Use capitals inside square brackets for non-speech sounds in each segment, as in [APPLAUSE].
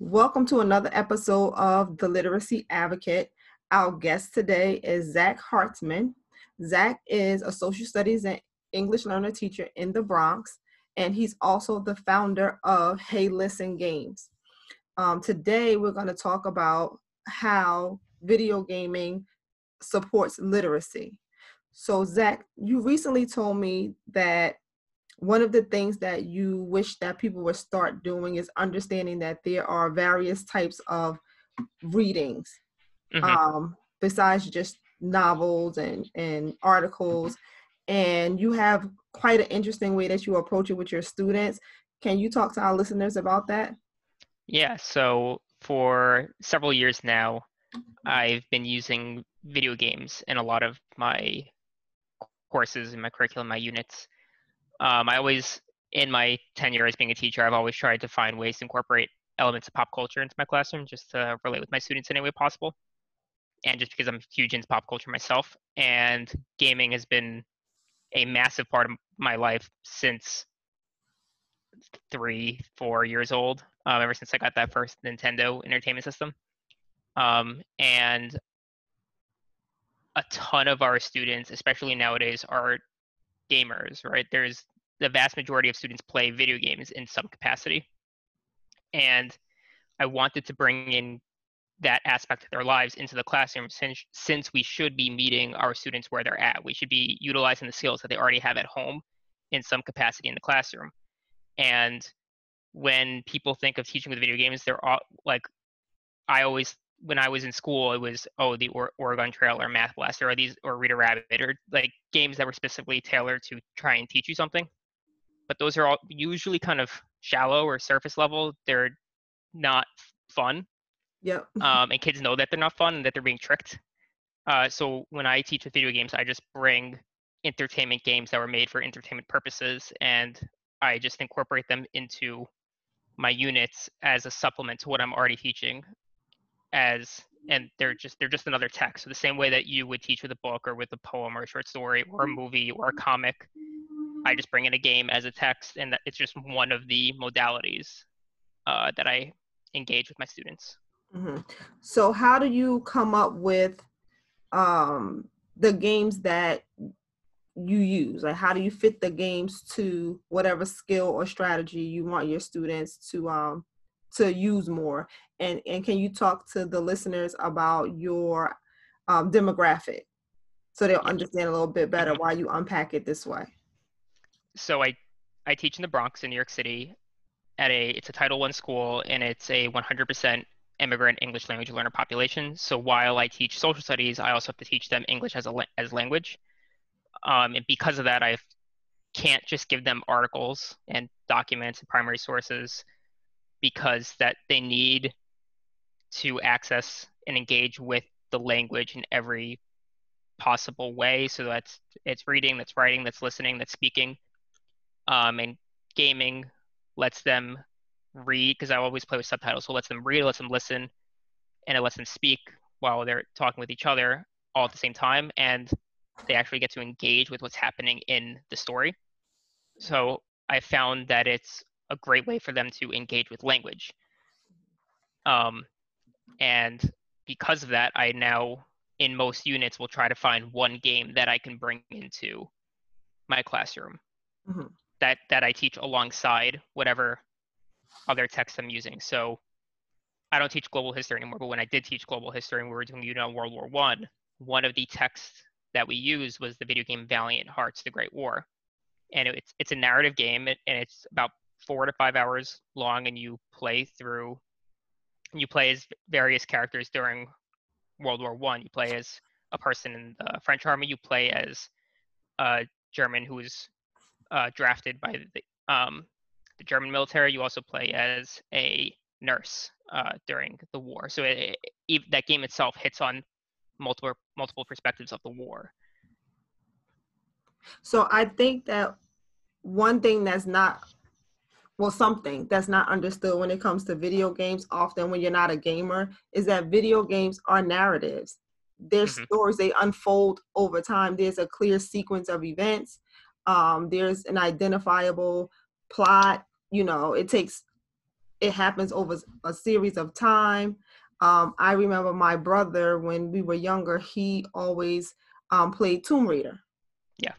Welcome to another episode of The Literacy Advocate. Our guest today is Zack Hartzman. Zack is a social studies and English learner teacher in the Bronx, and he's also the founder of Hey Listen Games. Um, today, we're going to talk about how video gaming supports literacy. So, Zack, you recently told me that one of the things that you wish that people would start doing is understanding that there are various types of readings mm-hmm. um, besides just novels and, and articles. And you have quite an interesting way that you approach it with your students. Can you talk to our listeners about that? Yeah so for several years now i've been using video games in a lot of my courses in my curriculum my units um, I always, in my tenure as being a teacher, I've always tried to find ways to incorporate elements of pop culture into my classroom just to relate with my students in any way possible. And just because I'm huge into pop culture myself, and gaming has been a massive part of my life since three, four years old, um, ever since I got that first Nintendo entertainment system. Um, and a ton of our students, especially nowadays, are gamers, right? There's the vast majority of students play video games in some capacity. And I wanted to bring in that aspect of their lives into the classroom since since we should be meeting our students where they're at. We should be utilizing the skills that they already have at home in some capacity in the classroom. And when people think of teaching with video games, they're all like I always when I was in school, it was oh the or- Oregon Trail or Math Blaster or these or Reader Rabbit or like games that were specifically tailored to try and teach you something. But those are all usually kind of shallow or surface level. They're not fun. Yeah. [LAUGHS] Um, and kids know that they're not fun and that they're being tricked. Uh, so when I teach with video games, I just bring entertainment games that were made for entertainment purposes, and I just incorporate them into my units as a supplement to what I'm already teaching as and they're just they're just another text so the same way that you would teach with a book or with a poem or a short story or a movie or a comic i just bring in a game as a text and it's just one of the modalities uh, that i engage with my students. Mm-hmm. so how do you come up with um, the games that you use? Like how do you fit the games to whatever skill or strategy you want your students to um, to use more? And and can you talk to the listeners about your um, demographic so they'll understand a little bit better mm-hmm. why you unpack it this way so i i teach in the bronx in new york city at a it's a title one school and it's a 100% immigrant english language learner population so while i teach social studies i also have to teach them english as a as language um, and because of that i can't just give them articles and documents and primary sources because that they need to access and engage with the language in every possible way. So that's it's reading, that's writing, that's listening, that's speaking. Um, and gaming lets them read because I always play with subtitles. So it lets them read, it lets them listen, and it lets them speak while they're talking with each other all at the same time. And they actually get to engage with what's happening in the story. So I found that it's a great way for them to engage with language. Um, and because of that, I now, in most units, will try to find one game that I can bring into my classroom mm-hmm. That, that I teach alongside whatever other text I'm using. So I don't teach global history anymore, but when I did teach global history and we were doing unit on World War One, one of the texts that we used was the video game Valiant Hearts: The Great War, and it's it's a narrative game and it's about four to five hours long, and you play through. You play as various characters during World War One. You play as a person in the French army. You play as a German who was uh, drafted by the um, the German military. You also play as a nurse uh, during the war. So it, it, that game itself hits on multiple multiple perspectives of the war. So I think that one thing that's not well something that's not understood when it comes to video games often when you're not a gamer is that video games are narratives they're mm-hmm. stories they unfold over time there's a clear sequence of events um, there's an identifiable plot you know it takes it happens over a series of time. Um, I remember my brother when we were younger, he always um, played Tomb Raider. Yeah.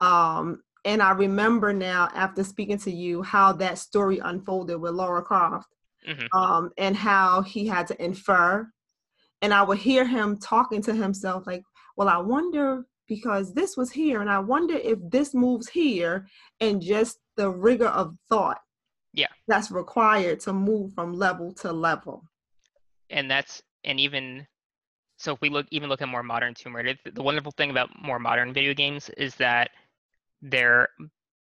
Um, and I remember now, after speaking to you, how that story unfolded with Laura Croft mm-hmm. um, and how he had to infer. And I would hear him talking to himself, like, well, I wonder because this was here, and I wonder if this moves here, and just the rigor of thought yeah that's required to move from level to level and that's and even so if we look even look at more modern Tomb Raider, the wonderful thing about more modern video games is that they're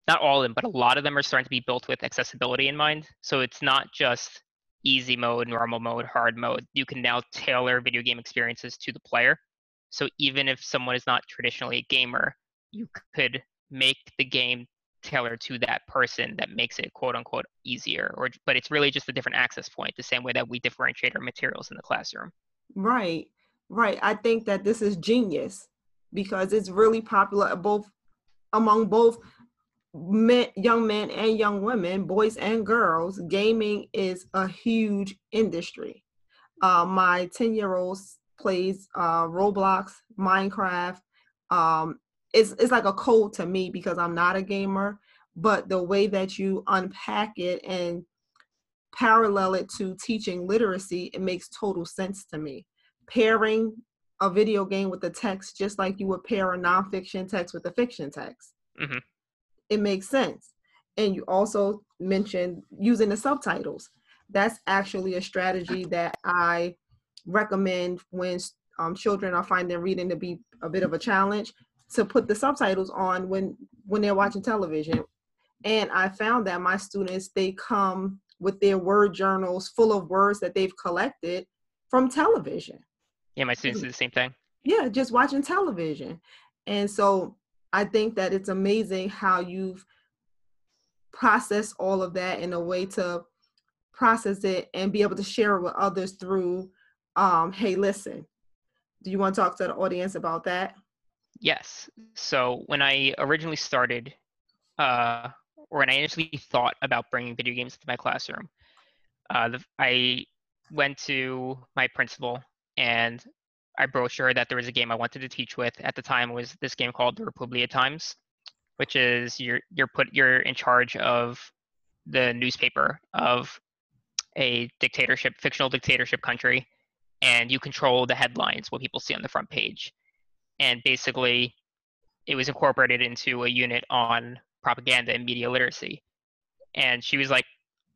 not all of them, but a lot of them are starting to be built with accessibility in mind. So it's not just easy mode, normal mode, hard mode. You can now tailor video game experiences to the player. So even if someone is not traditionally a gamer, you could make the game tailored to that person that makes it quote unquote easier or but it's really just a different access point the same way that we differentiate our materials in the classroom. Right right. I think that this is genius because it's really popular both among both men, young men and young women boys and girls gaming is a huge industry. Uh, my 10 year old plays uh, roblox minecraft um, it's it's like a code to me because I'm not a gamer, but the way that you unpack it and parallel it to teaching literacy, it makes total sense to me. Pairing a video game with the text just like you would pair a nonfiction text with a fiction text. Mm-hmm. It makes sense. And you also mentioned using the subtitles. That's actually a strategy that I recommend when um, children are finding reading to be a bit of a challenge to put the subtitles on when when they're watching television. And i found that my students they come with their word journals full of words that they've collected from television. Yeah my students do the same thing. Yeah just watching television. And so i think that it's amazing how you've processed all of that in a way to process it and be able to share it with others through um, hey listen do you want to talk to the audience about that Yes. So when I originally started, uh, or when I initially thought about bringing video games to my classroom, uh, the, I went to my principal and I brochure that there was a game I wanted to teach with. At the time, was this game called the Republia Times, which is you're you're put you're in charge of the newspaper of a dictatorship, fictional dictatorship country, and you control the headlines, what people see on the front page and basically it was incorporated into a unit on propaganda and media literacy. And she was like,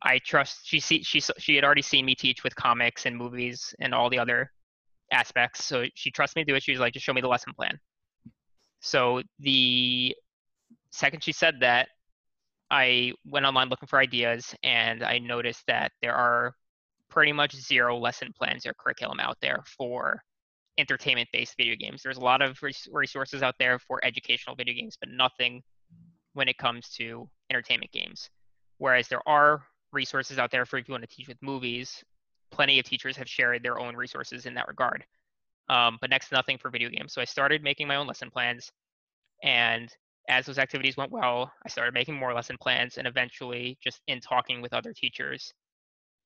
I trust. She see she she had already seen me teach with comics and movies and all the other aspects, so she trusts me to do it. She was like, just show me the lesson plan. So the second she said that, I went online looking for ideas, and I noticed that there are pretty much zero lesson plans or curriculum out there for entertainment based video games. There's a lot of resources out there for educational video games, but nothing when it comes to entertainment games. Whereas there are resources out there for if you want to teach with movies, plenty of teachers have shared their own resources in that regard. Um, but next to nothing for video games. So I started making my own lesson plans. And as those activities went well, I started making more lesson plans and eventually just in talking with other teachers,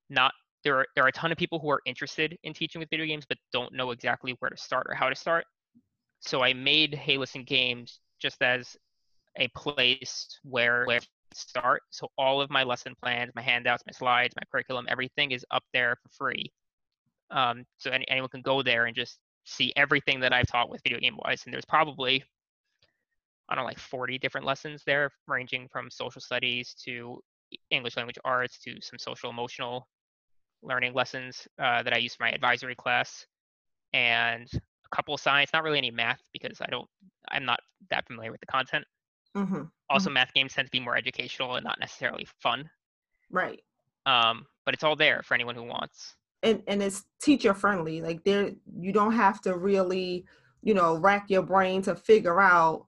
not there are there are a ton of people who are interested in teaching with video games but don't know exactly where to start or how to start. So I made Hey Listen Games just as a place where, where to start. So all of my lesson plans, my handouts, my slides, my curriculum, everything is up there for free. Um, so any, anyone can go there and just see everything that I've taught with video game wise. And there's probably I don't know, like 40 different lessons there, ranging from social studies to English language arts to some social emotional learning lessons uh, that I use for my advisory class, and a couple of science. Not really any math because I don't. I'm not that familiar with the content. Mm-hmm. Also, mm-hmm. math games tend to be more educational and not necessarily fun. Right. Um, but it's all there for anyone who wants. And and it's teacher friendly. Like there, you don't have to really, you know, rack your brain to figure out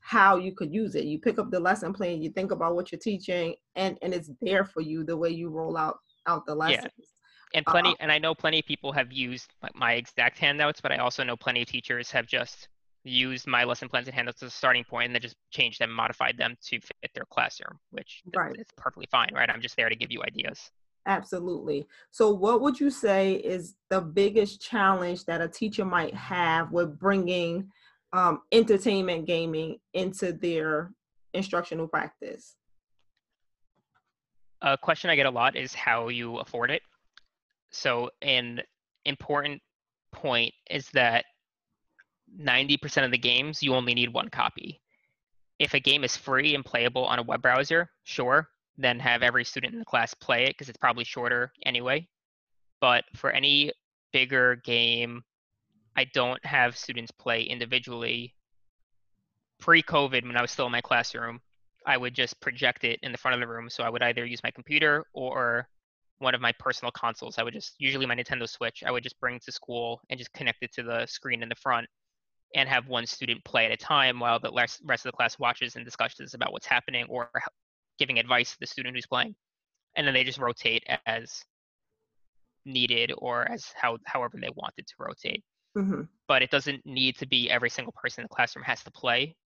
how you could use it. You pick up the lesson plan, you think about what you're teaching, and and it's there for you the way you roll out out the lessons. Yeah and plenty uh-huh. and i know plenty of people have used my exact handouts but i also know plenty of teachers have just used my lesson plans and handouts as a starting point and then just changed them modified them to fit their classroom which right. is perfectly fine right i'm just there to give you ideas Absolutely. So, what would you say is the biggest challenge that a teacher might have with bringing um, entertainment gaming into their instructional practice? A question I get a lot is how you afford it. So, an important point is that 90% of the games you only need one copy. If a game is free and playable on a web browser, sure, then have every student in the class play it because it's probably shorter anyway. But for any bigger game, I don't have students play individually. Pre COVID, when I was still in my classroom, I would just project it in the front of the room. So I would either use my computer or one of my personal consoles. I would just, usually my Nintendo Switch, I would just bring to school and just connect it to the screen in the front and have one student play at a time while the rest of the class watches and discusses about what's happening or giving advice to the student who's playing, and then they just rotate as needed or as how however they wanted to rotate. Mm-hmm. But it doesn't need to be every single person in the classroom has to play.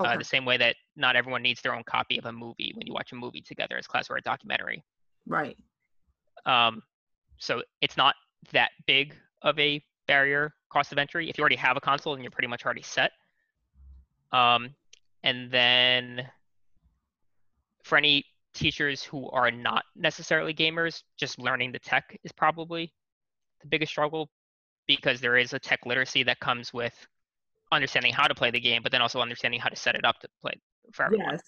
Uh, okay. Uh, the same way that not everyone needs their own copy of a movie when you watch a movie together as class or a documentary. Right. Um, so it's not that big of a barrier cost of entry if you already have a console then you're pretty much already set. Um, and then for any teachers who are not necessarily gamers, just learning the tech is probably the biggest struggle because there is a tech literacy that comes with understanding how to play the game, but then also understanding how to set it up to play for everyone. Yes.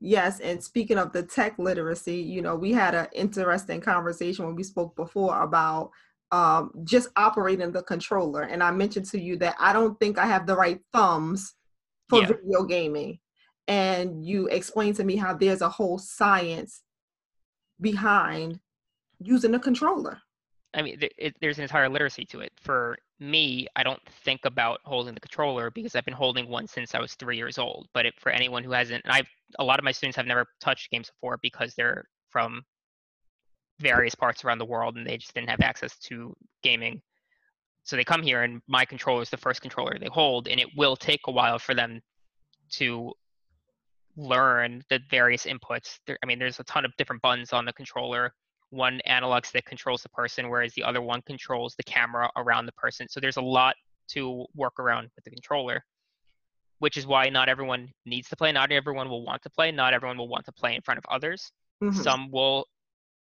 Yes, and speaking of the tech literacy, you know, we had an interesting conversation when we spoke before about um, just operating the controller. And I mentioned to you that I don't think I have the right thumbs for yeah. video gaming and you explained to me how there's a whole science behind using a controller. I mean, it, there's an entire literacy to it. For me, I don't think about holding the controller because I've been holding one since I was three years old. But it, for anyone who hasn't, and I've a lot of my students have never touched games before because they're from various parts around the world and they just didn't have access to gaming. So they come here, and my controller is the first controller they hold, and it will take a while for them to learn the various inputs. There, I mean, there's a ton of different buttons on the controller. One analog stick controls the person, whereas the other one controls the camera around the person. So there's a lot to work around with the controller, which is why not everyone needs to play. Not everyone will want to play. Not everyone will want to play in front of others. Mm-hmm. Some will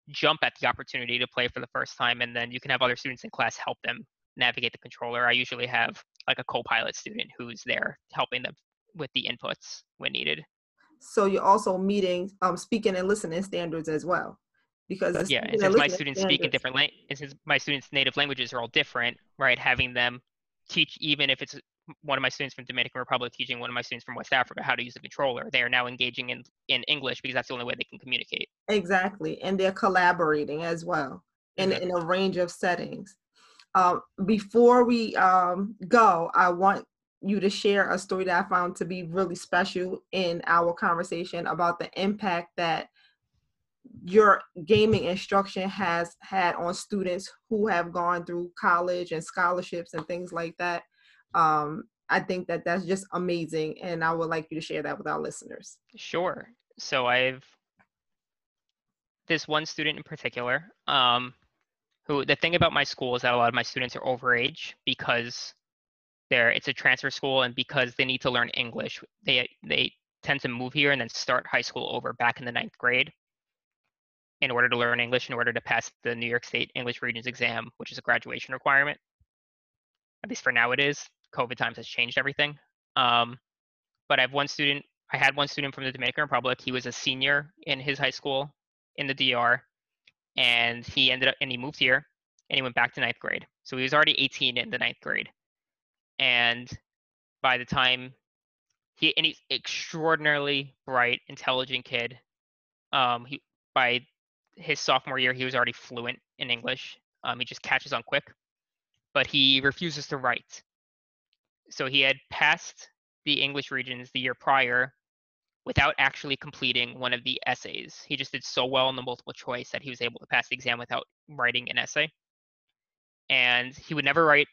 jump at the opportunity to play for the first time, and then you can have other students in class help them navigate the controller. I usually have like a co-pilot student who's there helping them with the inputs when needed so you're also meeting um, speaking and listening standards as well because yeah and since my students speak in different languages and since my students native languages are all different right having them teach even if it's one of my students from dominican republic teaching one of my students from west africa how to use a controller they are now engaging in in english because that's the only way they can communicate. Exactly and they're collaborating as well in, mm-hmm. in a range of settings. Um, before we um, go i want you to share a story that I found to be really special in our conversation about the impact that your gaming instruction has had on students who have gone through college and scholarships and things like that. Um, I think that that's just amazing, and I would like you to share that with our listeners. Sure. So I've this one student in particular, um, who the thing about my school is that a lot of my students are overage because there it's a transfer school and because they need to learn english they they tend to move here and then start high school over back in the ninth grade in order to learn english in order to pass the new york state english regents exam which is a graduation requirement. At least for now it is covid times has changed everything. Um, but i have one student i had one student from the dominican republic. He was a senior in his high school in the dr and he ended up and he moved here and he went back to ninth grade. So he was already 18 in the ninth grade. And by the time he and he's extraordinarily bright, intelligent kid. Um, he by his sophomore year he was already fluent in English. Um, he just catches on quick, but he refuses to write. So he had passed the English Regents the year prior without actually completing one of the essays. He just did so well in the multiple choice that he was able to pass the exam without writing an essay. And he would never write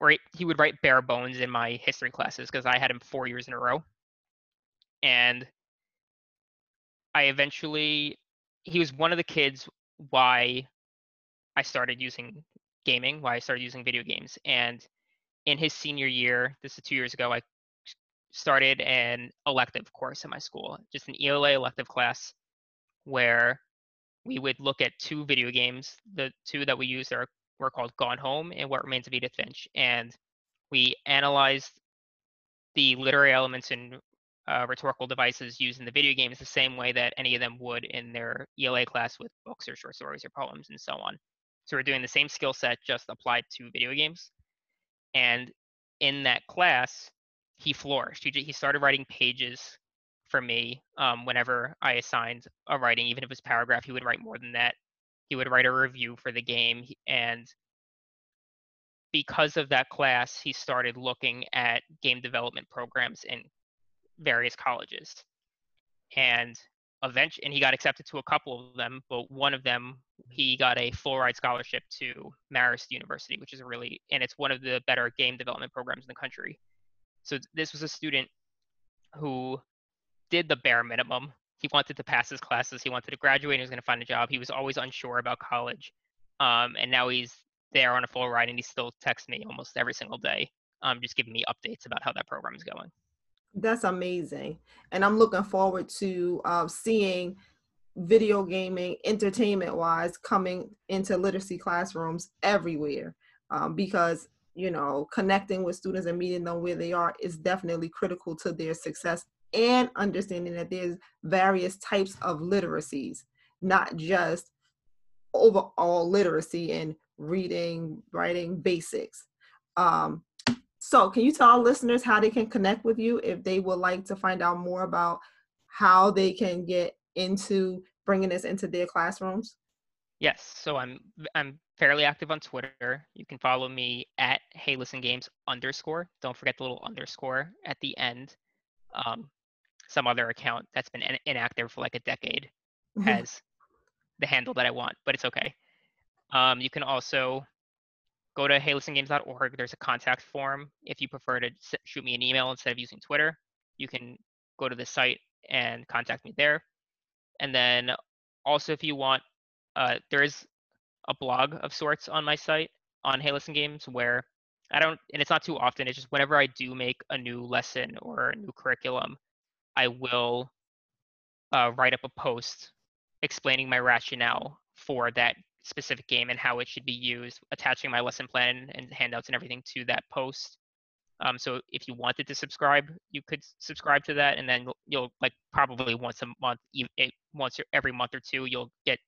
or he would write bare bones in my history classes because I had him four years in a row. And I eventually, he was one of the kids why I started using gaming, why I started using video games. And in his senior year, this is two years ago, I started an elective course in my school, just an ELA elective class where we would look at two video games. The two that we used are were called Gone Home and What Remains of Edith Finch. And we analyzed the literary elements and uh, rhetorical devices used in the video games the same way that any of them would in their ELA class with books or short stories or poems and so on. So we're doing the same skill set just applied to video games. And in that class, he flourished. He, he started writing pages for me um, whenever I assigned a writing, even if it was paragraph, he would write more than that. He would write a review for the game. And because of that class, he started looking at game development programs in various colleges. And eventually, and he got accepted to a couple of them, but one of them, he got a full ride scholarship to Marist University, which is a really, and it's one of the better game development programs in the country. So this was a student who did the bare minimum. He wanted to pass his classes. He wanted to graduate. He was going to find a job. He was always unsure about college, um, and now he's there on a full ride, and he still texts me almost every single day, um, just giving me updates about how that program is going. That's amazing, and I'm looking forward to uh, seeing video gaming, entertainment wise, coming into literacy classrooms everywhere. Um, because you know, connecting with students and meeting them where they are is definitely critical to their success and understanding that there's various types of literacies, not just overall literacy and reading, writing basics. Um, so, can you tell our listeners how they can connect with you if they would like to find out more about how they can get into bringing this into their classrooms? Yes, so I'm I'm fairly active on Twitter. You can follow me at Hey Listen Games underscore. Don't forget the little underscore at the end. Um, some other account that's been in- inactive for like a decade [LAUGHS] has the handle that I want, but it's okay. Um, you can also go to heylistengames.org. There's a contact form if you prefer to shoot me an email instead of using Twitter. You can go to the site and contact me there. And then also, if you want, uh, there is a blog of sorts on my site on Hey Listen Games where I don't, and it's not too often. It's just whenever I do make a new lesson or a new curriculum, I will uh, write up a post explaining my rationale for that specific game and how it should be used, attaching my lesson plan and handouts and everything to that post. Um, so if you wanted to subscribe, you could subscribe to that, and then you'll, like probably once a month, once every month or two, you'll get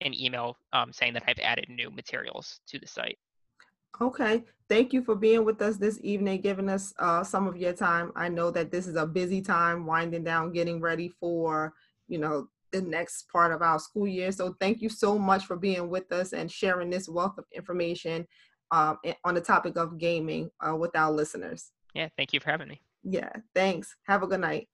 an email um, saying that I've added new materials to the site. Okay. Thank you for being with us this evening, giving us uh, some of your time. I know that this is a busy time, winding down, getting ready for, you know, the next part of our school year. So thank you so much for being with us and sharing this wealth of information uh, on the topic of gaming uh, with our listeners. Yeah, thank you for having me. Yeah, thanks. Have a good night.